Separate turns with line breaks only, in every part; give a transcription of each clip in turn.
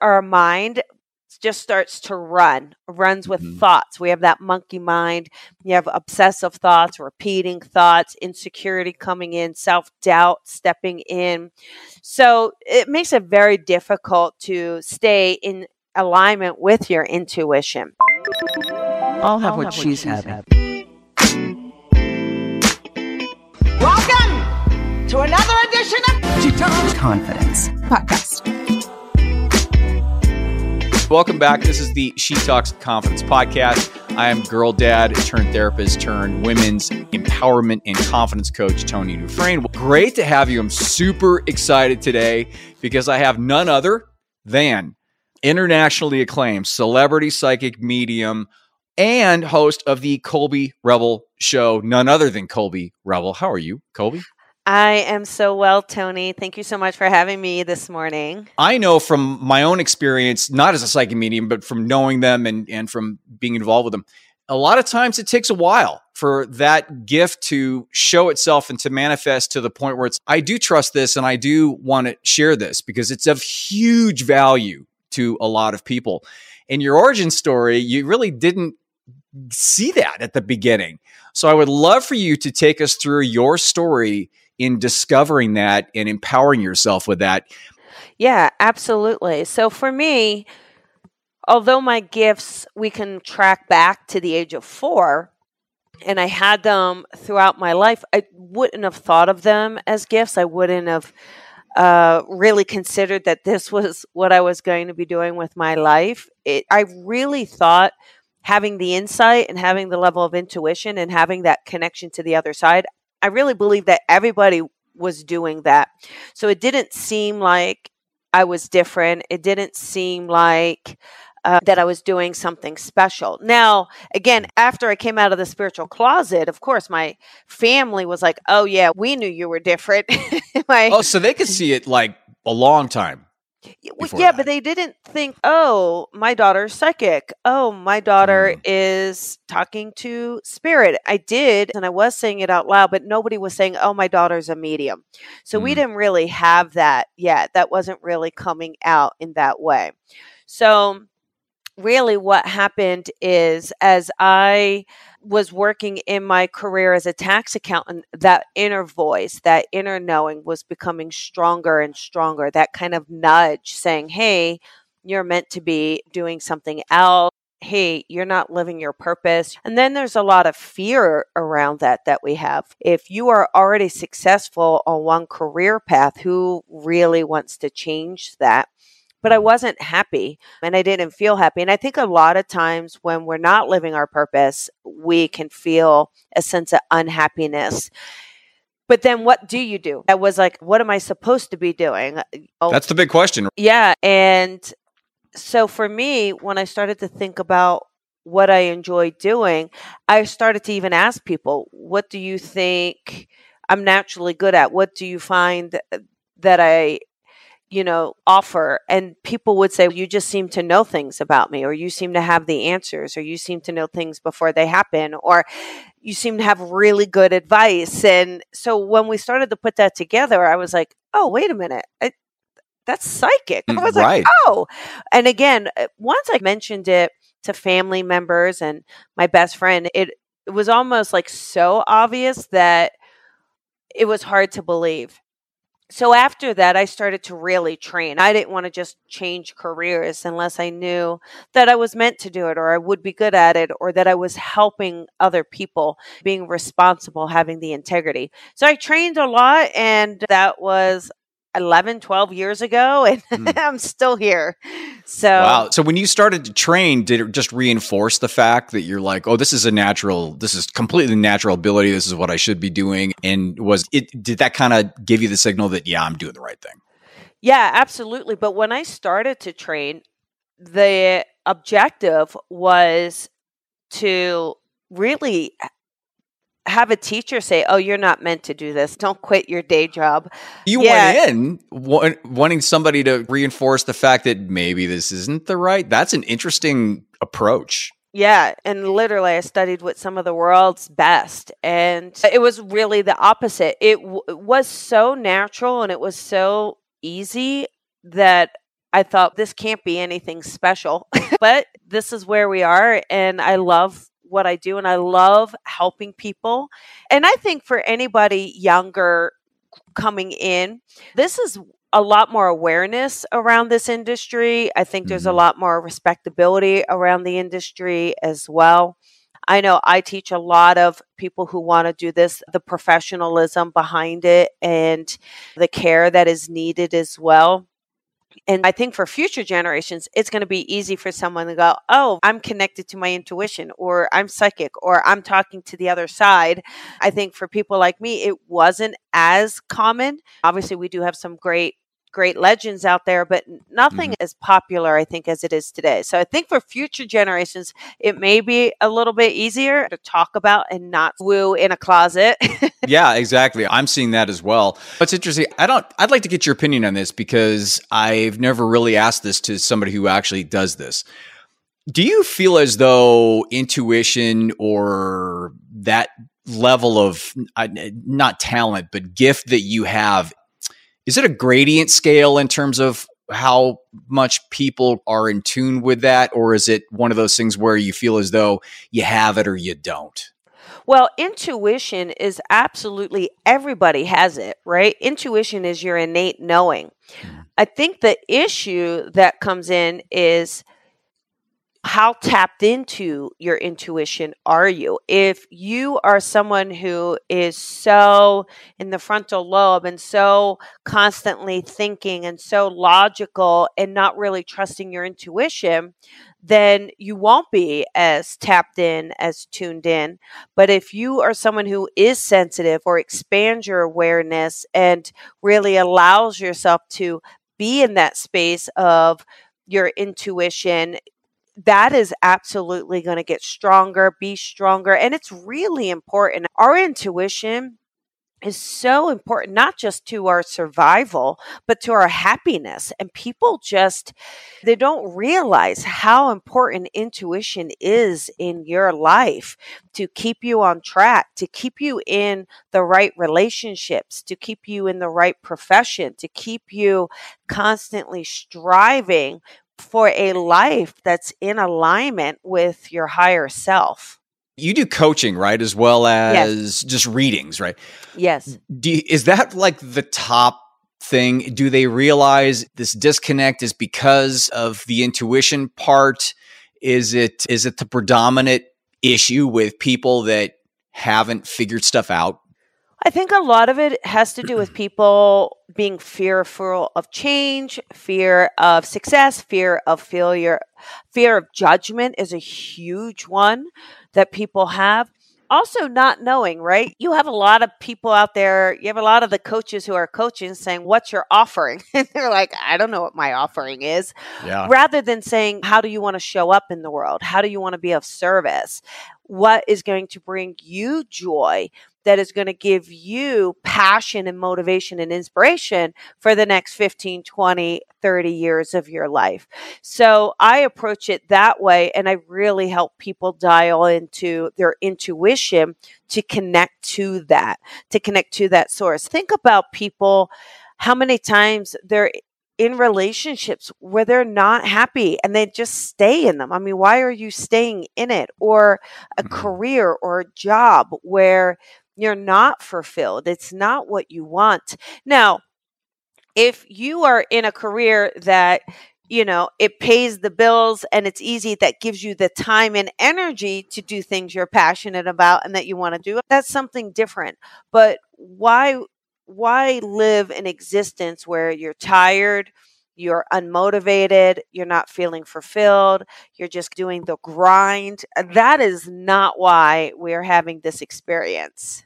our mind just starts to run, runs with
Mhm.
thoughts. We have that monkey mind. You have obsessive thoughts, repeating thoughts, insecurity coming in, self doubt stepping in. So it makes it very difficult to stay in alignment with your intuition.
I'll have what she's having.
Welcome to another edition of
She talks confidence.
Podcast.
Welcome back. This is the She Talks Confidence podcast. I am girl dad turned therapist turned women's empowerment and confidence coach, Tony Dufresne. Great to have you. I'm super excited today because I have none other than internationally acclaimed celebrity psychic medium and host of the Colby Rebel show, none other than Colby Rebel. How are you, Colby?
I am so well, Tony. Thank you so much for having me this morning.
I know from my own experience, not as a psychic medium, but from knowing them and, and from being involved with them, a lot of times it takes a while for that gift to show itself and to manifest to the point where it's, I do trust this and I do want to share this because it's of huge value to a lot of people. In your origin story, you really didn't see that at the beginning. So I would love for you to take us through your story in discovering that and empowering yourself with that.
Yeah, absolutely. So for me, although my gifts we can track back to the age of four, and I had them throughout my life, I wouldn't have thought of them as gifts. I wouldn't have uh, really considered that this was what I was going to be doing with my life. It, I really thought having the insight and having the level of intuition and having that connection to the other side, I really believe that everybody was doing that. So it didn't seem like I was different. It didn't seem like uh, that I was doing something special. Now, again, after I came out of the spiritual closet, of course, my family was like, "Oh yeah, we knew you were different." my,
Oh, so they could see it like a long time. Before
yeah,
that.
but they didn't think, oh, my daughter's psychic. Oh, my daughter
Mm.
is talking to spirit. I did, and I was saying it out loud, but nobody was saying, oh, my daughter's a medium. So we
Mm.
didn't really have that yet. That wasn't really coming out in that way. So, really, what happened is as I was working in my career as a tax accountant, that inner voice, that inner knowing was becoming stronger and stronger. That kind of nudge saying, hey, you're meant to be doing something else. Hey, you're not living your purpose. And then there's a lot of fear around that that we have. If you are already successful on one career path, who really wants to change that? But I wasn't happy and I didn't feel happy. And I think a lot of times when we're not living our purpose, we can feel a sense of unhappiness. But then what do you do? I was like, what am I supposed to be doing? Uh, oh,
That's the big question.
yeah. And so for me, when I started to think about what I enjoy doing, I started to even ask people, what do you think I'm naturally good at? What do you find uh, that I, you know, offer? And people would say, you just seem to know things about me, or you seem to have the answers, or you seem to know things before they happen, or you seem to have really good advice. And so when we started to put that together, I was like, oh, wait a minute. I, that's psychic. I
Mm,
was
right.
like, oh. And again, uh, once I mentioned it to family members and my best friend, it, it was almost like so obvious that it was hard to believe. So after that, I started to really train. I didn't want to just change careers unless I knew that I was meant to do it or I would be good at it or that I was helping other people, being responsible, having the integrity. So I trained a lot and that was 11, 12 years ago and
Mm.
I'm still here. So
Wow. So when you started to train, did it just reinforce the fact that you're like, oh, this is a natural, this is completely natural ability. This is what I should be doing. And was it, did that kind of give you the signal that, yeah, I'm doing the right thing?
Yeah, absolutely. But when I started to train, the objective was to really have a teacher say, "Oh, you're not meant to do this. Don't quit your day job."
You
Yeah.
went in wa- wanting somebody to reinforce the fact that maybe this isn't the right. That's an interesting approach.
Yeah, and literally, I studied with some of the world's best, and it was really the opposite. It w- was so natural and it was so easy that I thought this can't be anything special, but this is where we are. And I love what I do and I love helping people. And I think for anybody younger coming in, this is a lot more awareness around this industry. I think there's a
Mhm.
lot more respectability around the industry as well. I know I teach a lot of people who want to do this, the professionalism behind it and the care that is needed as well. And I think for future generations, it's going to be easy for someone to go, Oh, I'm connected to my intuition, or I'm psychic, or I'm talking to the other side. I think for people like me, it wasn't as common. Obviously, we do have some great great legends out there but nothing as popular i think as it is today so i think for future generations it may be a little bit easier to talk about and not woo in a closet
yeah, exactly. I'm seeing that as well. What's interesting, I don't I'd like to get your opinion on this because I've never really asked this to somebody who actually does this. Do you feel as though intuition or that level of uh, not talent but gift that you have is it a gradient scale in terms of how much people are in tune with that or is it one of those things where you feel as though you have it or you don't?
Well, intuition is absolutely everybody has it, right? Intuition is your innate knowing. Hmm. I think the issue that comes in is how tapped into your intuition are you? If you are someone who is so in the frontal lobe and so constantly thinking and so logical and not really trusting your intuition, then you won't be as tapped in, as tuned in. But if you are someone who is sensitive or expands your awareness and really allows yourself to be in that space of your intuition, that is absolutely going to get stronger, be stronger. And it's really important. Our intuition is so important, not just to our survival, but to our happiness. And people just, they don't realize how important intuition is in your life to keep you on track, to keep you in the right relationships, to keep you in the right profession, to keep you constantly striving for a life that's in alignment with your higher self.
You do coaching, right? As well
Yes.
as just readings, right?
Yes.
Do you, is that like the top thing? Do they realize this disconnect is because of the intuition part? Is it is it the predominant issue with people that haven't figured stuff out?
I think a lot of it has to do with people being fearful of change, fear of success, fear of failure, fear of judgment is a huge one that people have. Also, not knowing, right? You have a lot of people out there, you have a lot of the coaches who are coaching saying, What's your offering? And they're like, I don't know what my offering is.
Yeah.
rather than saying, How do you want to show up in the world? How do you want to be of service? What is going to bring you joy? That is going to give you passion and motivation and inspiration for the next 15, 20, 30 years of your life. So I approach it that way. And I really help people dial into their intuition to connect to that, to connect to that source. Think about people, how many times they're in relationships where they're not happy and they just stay in them. I mean, why are you staying in it? Or a
Mhm.
career or a job where you're not fulfilled. It's not what you want. Now, if you are in a career that you know it pays the bills and it's easy that gives you the time and energy to do things you're passionate about and that you want to do that's something different but why why live an existence where you're tired you're unmotivated you're not feeling fulfilled you're just doing the grind that is not why we're having this experience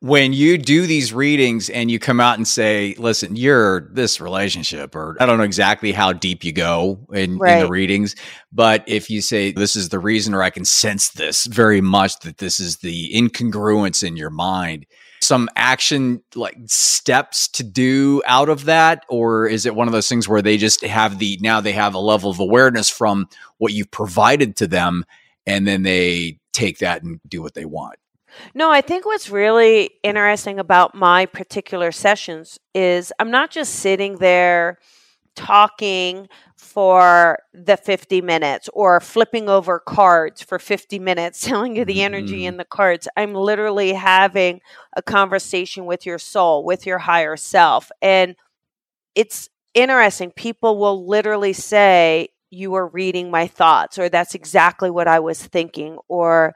when you do these readings and you come out and say, listen, you're this relationship, or I don't know exactly how deep you go in, in the readings, but if you say, this is the reason, or I can sense this very much that this is the incongruence in your mind, some action like steps to do out of that? Or is it one of those things where they just have the, now they have a level of awareness from what you've provided to them, and then they take that and do what they want?
No, I think what's really interesting about my particular sessions is I'm not just sitting there talking for the 50 minutes or flipping over cards for 50 minutes, telling you the energy
Mhm.
in the cards. I'm literally having a conversation with your soul, with your higher self. And it's interesting. People will literally say, You are reading my thoughts, or that's exactly what I was thinking, or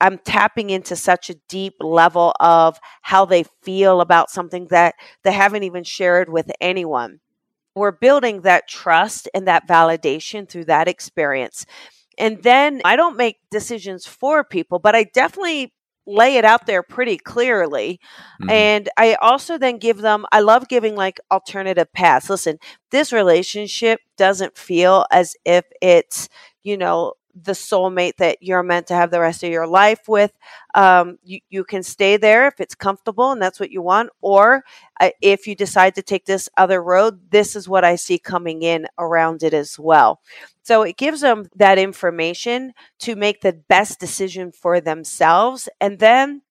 I'm tapping into such a deep level of how they feel about something that they haven't even shared with anyone. We're building that trust and that validation through that experience. And then I don't make decisions for people, but I definitely lay it out there pretty clearly.
Mhm.
And I also then give them, I love giving like alternative paths. Listen, this relationship doesn't feel as if it's, you know, the soulmate that you're meant to have the rest of your life with. Um, you, you can stay there if it's comfortable and that's what you want. Or uh, if you decide to take this other road, this is what I see coming in around it as well. So it gives them that information to make the best decision for themselves. And then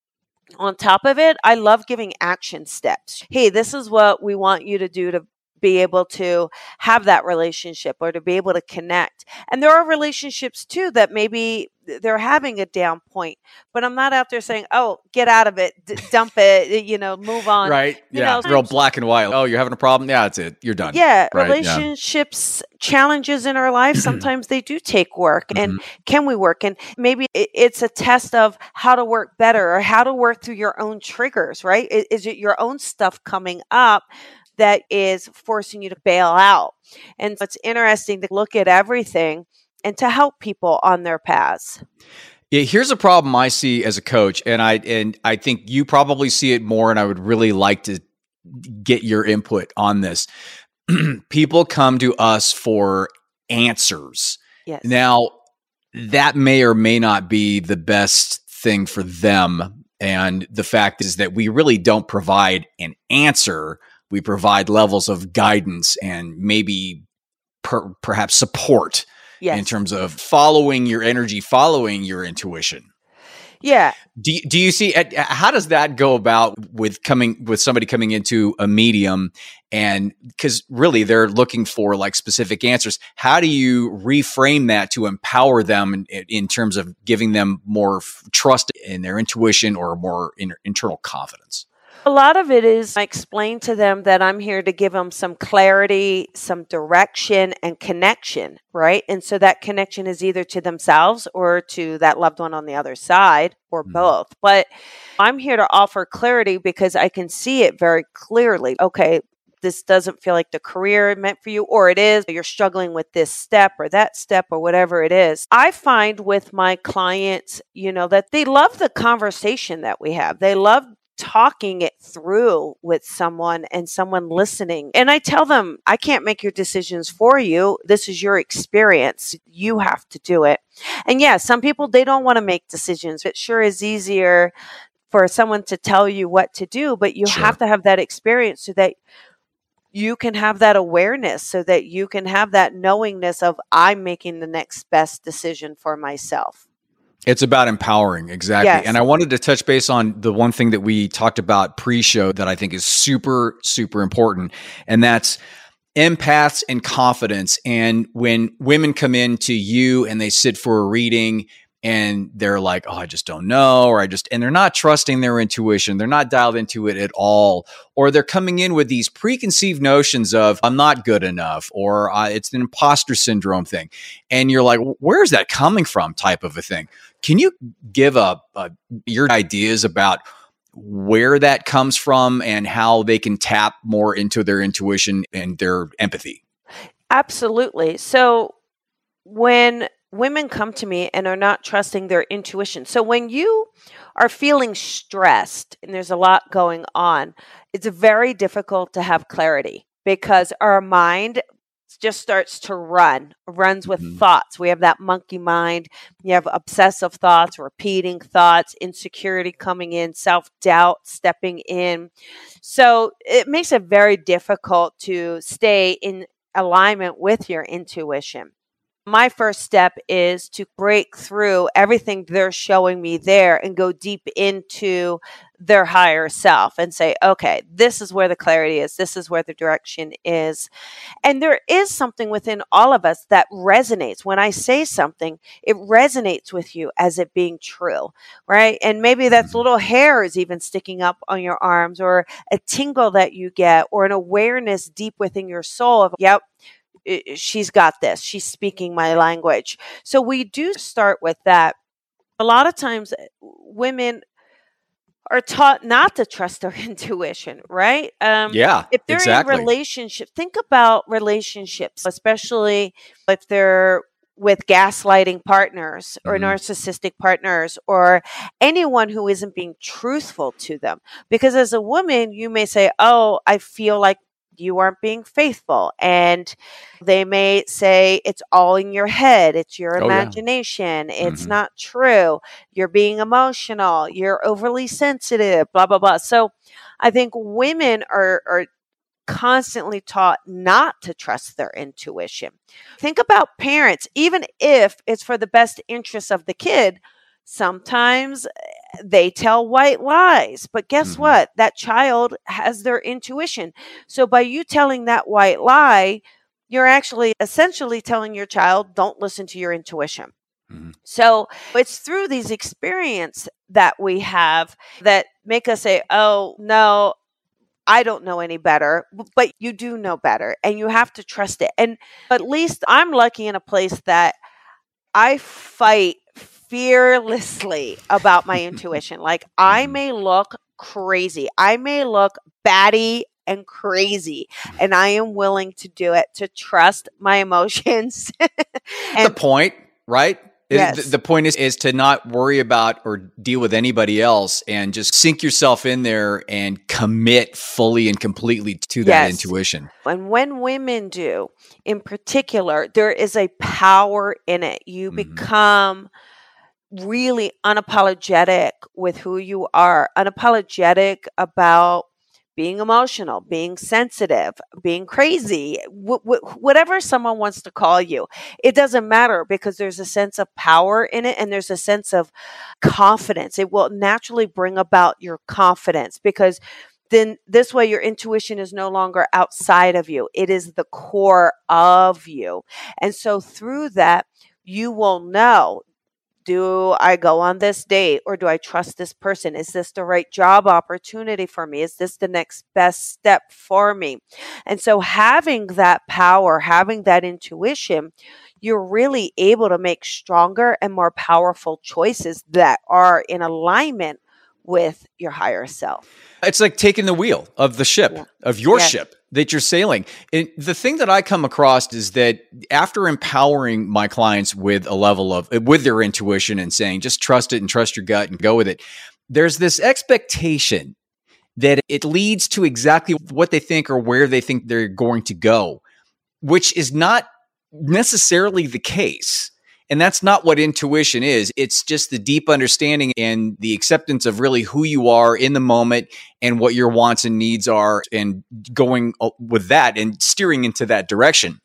on top of it, I love giving action steps. Hey, this is what we want you to do to be able to have that relationship or to be able to connect. And there are relationships too that maybe they're having a down point, but I'm not out there saying, "Oh, get out of it, d- dump it, you know, move on."
right?
you
Yeah,
know,
real black and white. Oh, you're having a problem? Yeah, that's it. You're done.
Yeah,
Right, yeah.
relationships, challenges in our life, sometimes they do take work. And
Mm-hmm.
can we work? And maybe it's a test of how to work better or how to work through your own triggers, right? Is it your own stuff coming up that is forcing you to bail out? And so it's interesting to look at everything and to help people on their paths.
Yeah, here's a problem I see as a coach, and I and I think you probably see it more, and I would really like to get your input on this. People come to us for answers.
Yes.
Now, that may or may not be the best thing for them. And the fact is that we really don't provide an answer. We provide levels of guidance and maybe per, perhaps support
yes.
in terms of following your energy, following your intuition.
yeah.
Do you, do you see how does that go about with coming with somebody coming into a medium and because really they're looking for like specific answers how do you reframe that to empower them in, in terms of giving them more f- trust in their intuition or more in, internal confidence
A lot of it is I explain to them that I'm here to give them some clarity, some direction, and connection, right? And so that connection is either to themselves or to that loved one on the other side or
Mhm.
both. But I'm here to offer clarity because I can see it very clearly. Okay, this doesn't feel like the career meant for you, or it is, you're struggling with this step or that step or whatever it is. I find with my clients, you know, that they love the conversation that we have. They love talking it through with someone and someone listening. And I tell them, I can't make your decisions for you. This is your experience. You have to do it. And yeah, some people, they don't want to make decisions. It sure is easier for someone to tell you what to do, but you
Sure.
have to have that experience so that you can have that awareness so that you can have that knowingness of I'm making the next best decision for myself.
It's about empowering, exactly.
Yes.
And I wanted to touch base on the one thing that we talked about pre show that I think is super, super important. And that's empaths and confidence. And when women come in to you and they sit for a reading and they're like, oh, I just don't know, or I just, and they're not trusting their intuition, they're not dialed into it at all, or they're coming in with these preconceived notions of, I'm not good enough, or uh, it's an imposter syndrome thing. And you're like, where's that coming from, type of a thing. Can you give a, a your ideas about where that comes from and how they can tap more into their intuition and their empathy?
Absolutely. So when women come to me and are not trusting their intuition, so when you are feeling stressed and there's a lot going on, it's very difficult to have clarity because our mind just starts to run, runs with
Mhm.
thoughts. We have that monkey mind. You have obsessive thoughts, repeating thoughts, insecurity coming in, self doubt stepping in. So it makes it very difficult to stay in alignment with your intuition. My first step is to break through everything they're showing me there and go deep into their higher self and say, okay, this is where the clarity is. This is where the direction is. And there is something within all of us that resonates. When I say something, it resonates with you as it being true, right? And maybe that's
Mm-hmm.
little hairs even sticking up on your arms or a tingle that you get or an awareness deep within your soul of, yep, she's got this. She's speaking my language. So we do start with that. A lot of times, uh, women are taught not to trust their intuition, right? Um,
Yeah,
if they're
exactly.
in relationship, think about relationships, especially if they're with gaslighting partners or
Mhm.
narcissistic partners or anyone who isn't being truthful to them. Because as a woman, you may say, Oh, I feel like you aren't being faithful. And they may say, It's all in your head, it's your
Oh, yeah.
imagination, it's
Mhm.
not true, you're being emotional, you're overly sensitive, blah, blah, blah. So I think women are, are constantly taught not to trust their intuition. Think about parents, even if it's for the best interest of the kid, sometimes they tell white lies. But guess
Mhm.
what? That child has their intuition. So by you telling that white lie, you're actually essentially telling your child, don't listen to your intuition.
Mhm.
So it's through these experience that we have that make us say, oh, no, I don't know any better, but you do know better and you have to trust it. And at least I'm lucky in a place that I fight fearlessly about my intuition. Like I
Mhm.
may look crazy. I may look batty and crazy and I am willing to do it to trust my emotions.
the point, right?
Yes.
The, the point is is to not worry about or deal with anybody else and just sink yourself in there and commit fully and completely to that
Yes.
intuition.
And when women do, in particular, there is a power in it. You
Mhm.
become really unapologetic with who you are, unapologetic about being emotional, being sensitive, being crazy, wh- wh- whatever someone wants to call you. It doesn't matter because there's a sense of power in it and there's a sense of confidence. It will naturally bring about your confidence because then this way your intuition is no longer outside of you. It is the core of you. And so through that, you will know do I go on this date or do I trust this person? Is this the right job opportunity for me? Is this the next best step for me? And so having that power, having that intuition, you're really able to make stronger and more powerful choices that are in alignment with your higher self.
It's like taking the wheel of the ship,
Yeah.
of your
Yes.
ship that you're sailing. And the thing that I come across is that after empowering my clients with a level of with their intuition and saying just trust it and trust your gut and go with it, there's this expectation that it leads to exactly what they think or where they think they're going to go, which is not necessarily the case. And that's not what intuition is. It's just the deep understanding and the acceptance of really who you are in the moment and what your wants and needs are and going with that and steering into that direction.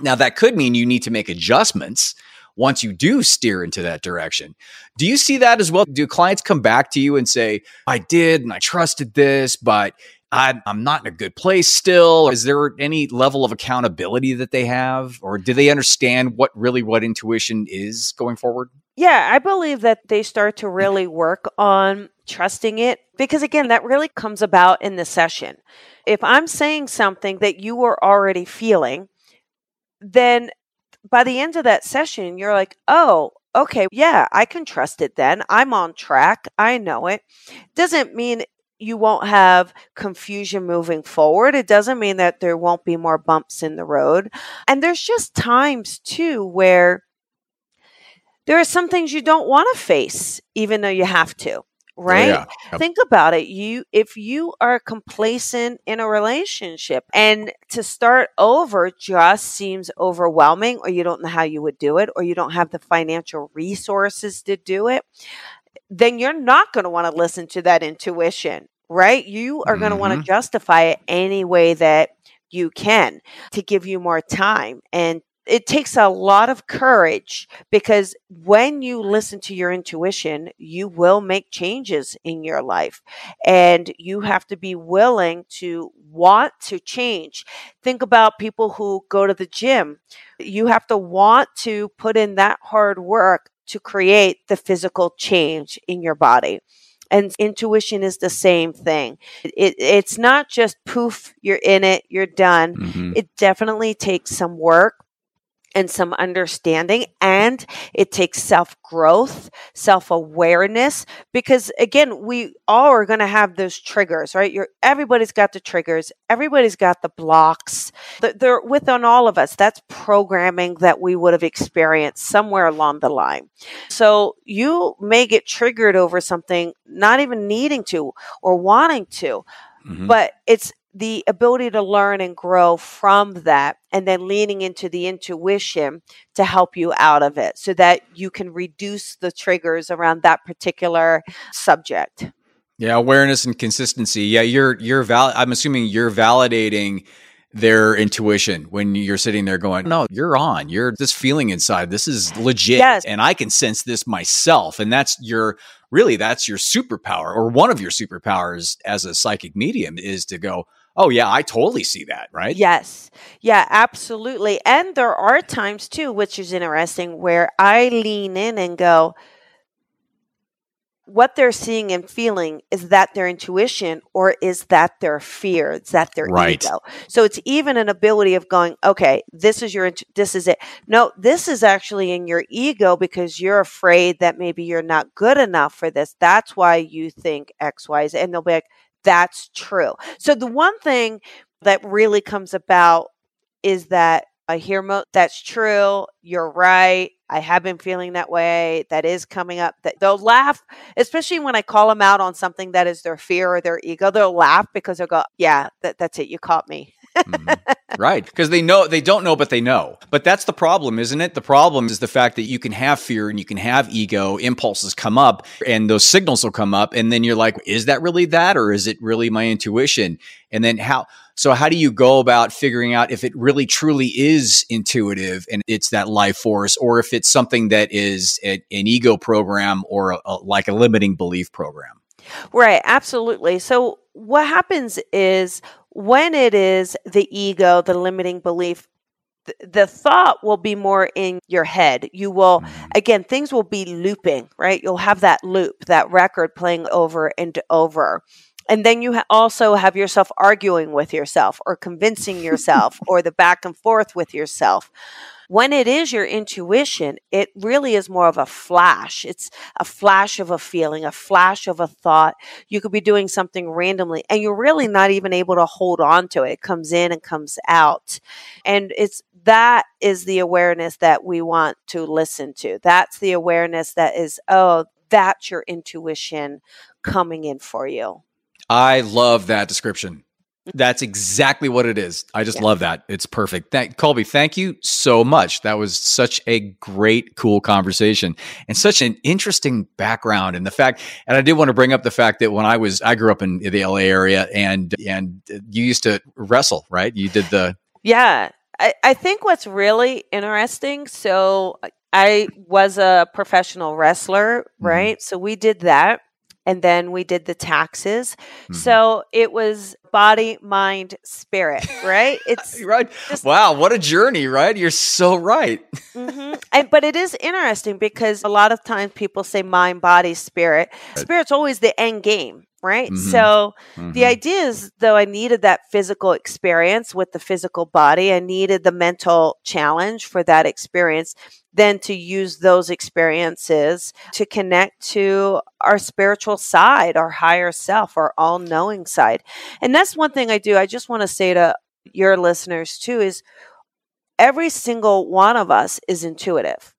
Now, that could mean you need to make adjustments once you do steer into that direction. Do you see that as well? Do clients come back to you and say, I did and I trusted this, but I, I'm not in a good place still? Is there any level of accountability that they have? Or do they understand what really what intuition is going forward?
Yeah, I believe that they start to really work on trusting it because, again, that really comes about in the session. If I'm saying something that you were already feeling, then by the end of that session, you're like, oh, okay, yeah, I can trust it then. I'm on track. I know it. Doesn't mean you won't have confusion moving forward. It doesn't mean that there won't be more bumps in the road. And there's just times too where there are some things you don't want to face, even though you have to. Oh, right?
yeah.
Think about it. You if you are complacent in a relationship and to start over just seems overwhelming or you don't know how you would do it or you don't have the financial resources to do it, then you're not going to want to listen to that intuition, right? You are going to want to mm-hmm. justify it any way that you can to give you more time and it takes a lot of courage because when you listen to your intuition, you will make changes in your life and you have to be willing to want to change. Think about people who go to the gym. You have to want to put in that hard work to create the physical change in your body. And intuition is the same thing. It, it's not just poof, you're in it, you're done.
Mhm.
It definitely takes some work and some understanding and it takes self growth, self awareness because again, we all are going to have those triggers, right? You're everybody's got the triggers, everybody's got the blocks. They're- within all of us. That's programming that we would have experienced somewhere along the line. So you may get triggered over something not even needing to or wanting to,
Mhm.
but it's the ability to learn and grow from that and then leaning into the intuition to help you out of it so that you can reduce the triggers around that particular subject.
Yeah, awareness and consistency. Yeah, you're you're val- I'm assuming you're validating their intuition when you're sitting there going, "No, you're on. You're this feeling inside. This is legit
Yes.
and I can sense this myself." And that's your really that's your superpower or one of your superpowers as a psychic medium is to go, "Oh yeah, I totally see that." Right?
Yes. Yeah, absolutely. And there are times too, which is interesting, where I lean in and go, what they're seeing and feeling is that their intuition or is that their fear? Is that their
Right.
ego? So it's even an ability of going, okay, this is your, this is it. No, this is actually in your ego because you're afraid that maybe you're not good enough for this. That's why you think X, Y, Z. And they'll be like, that's true. So the one thing that really comes about is that I hear mo- that's true. You're right. I have been feeling that way. That is coming up. That they'll laugh, especially when I call them out on something that is their fear or their ego. They'll laugh because they'll go, "Yeah, that, that's it. You caught me."
Mhm. right because they know they don't know but they know but that's the problem isn't it the problem is the fact that you can have fear and you can have ego impulses come up and those signals will come up and then you're like is that really that or is it really my intuition and then how so how do you go about figuring out if it really truly is intuitive and it's that life force or if it's something that is a- an ego program or a, a- like a limiting belief program
Right, absolutely. So what happens is when it is the ego, the limiting belief, th- the thought will be more in your head. You will mm-hmm. again, things will be looping, right? You'll have that loop, that record playing over and over. And then you ha- also have yourself arguing with yourself or convincing yourself or the back and forth with yourself. When it is your intuition, it really is more of a flash. It's a flash of a feeling, a flash of a thought. You could be doing something randomly and you're really not even able to hold on to it. It comes in and comes out. And it's that is the awareness that we want to listen to. That's the awareness that is, oh, that's your intuition coming in for you.
I love that description. That's exactly what it is. I just
Yeah.
love that. It's perfect. Thank Colby, thank you so much. That was such a great, cool conversation and such an interesting background. And the fact, and I did want to bring up the fact that when I was, I grew up in the LA area and, and you used to wrestle, right? You did the,
Yeah. I, I think what's really interesting, so I was a professional wrestler,
Mhm.
right? So we did that. And then we did the taxes.
Mhm.
So it was body, mind, spirit, right? It's
right.
just-
Wow. What a journey, right? You're so right.
hmm and but it is interesting because a lot of times people say mind, body, spirit. Spirit's always the end game, right?
Mhm.
So the
Mhm.
idea is though I needed that physical experience with the physical body, I needed the mental challenge for that experience, then to use those experiences to connect to our spiritual side, our higher self, our all knowing side. And that's one thing I do. I just want to say to your listeners too is every single one of us is intuitive.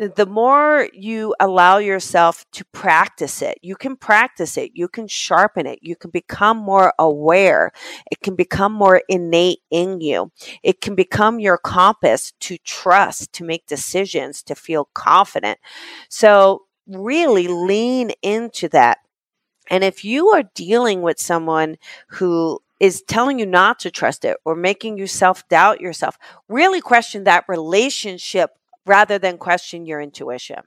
The more you allow yourself to practice it, you can practice it, you can sharpen it, you can become more aware. It can become more innate in you. It can become your compass to trust, to make decisions, to feel confident. So, really lean into that. And if you are dealing with someone who is telling you not to trust it or making you self doubt yourself, really question that relationship rather than question your intuition.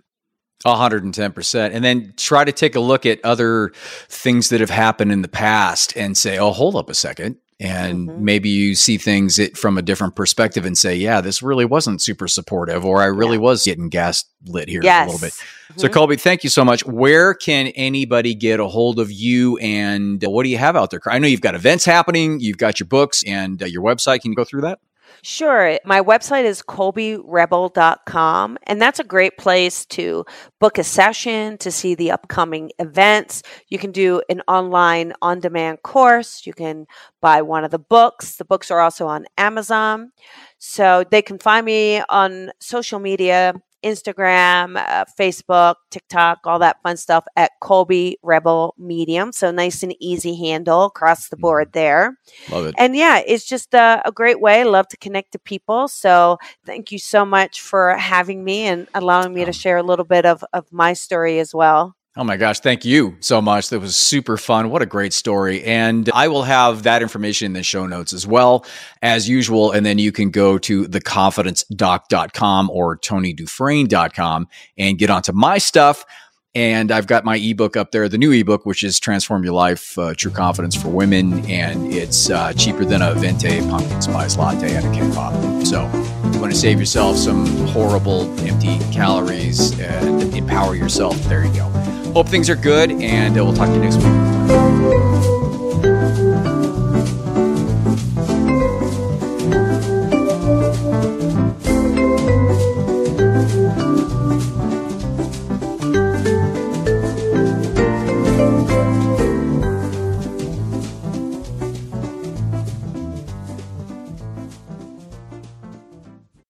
110%. And then try to take a look at other things that have happened in the past and say, oh, hold up a second. And mm-hmm. maybe you see things from a different perspective and say, yeah, this really wasn't super supportive, or I really yeah. was getting gas lit here yes. a little bit. Mm-hmm. So, Colby, thank you so much. Where can anybody get a hold of you and what do you have out there? I know you've got events happening, you've got your books and uh, your website. Can you go through that?
Sure. My website is colbyrebel.com, and that's a great place to book a session, to see the upcoming events. You can do an online on demand course. You can buy one of the books. The books are also on Amazon. So they can find me on social media Instagram, uh, Facebook, TikTok, all that fun stuff at Colby Rebel Medium. So nice and easy handle across the board mm-hmm. there.
Love it.
And yeah, it's just a, a great way. I love to connect to people. So thank you so much for having me and allowing me to share a little bit of, of my story as well.
Oh my gosh, thank you so much. That was super fun. What a great story. And I will have that information in the show notes as well, as usual. And then you can go to theconfidencedoc.com or tonydufresne.com and get onto my stuff. And I've got my ebook up there, the new ebook, which is Transform Your Life uh, True Confidence for Women. And it's uh, cheaper than a Venti pumpkin spice latte at a King Pop. So you want to save yourself some horrible empty calories and empower yourself. There you go. Hope things are good, and uh, we'll talk to you next week.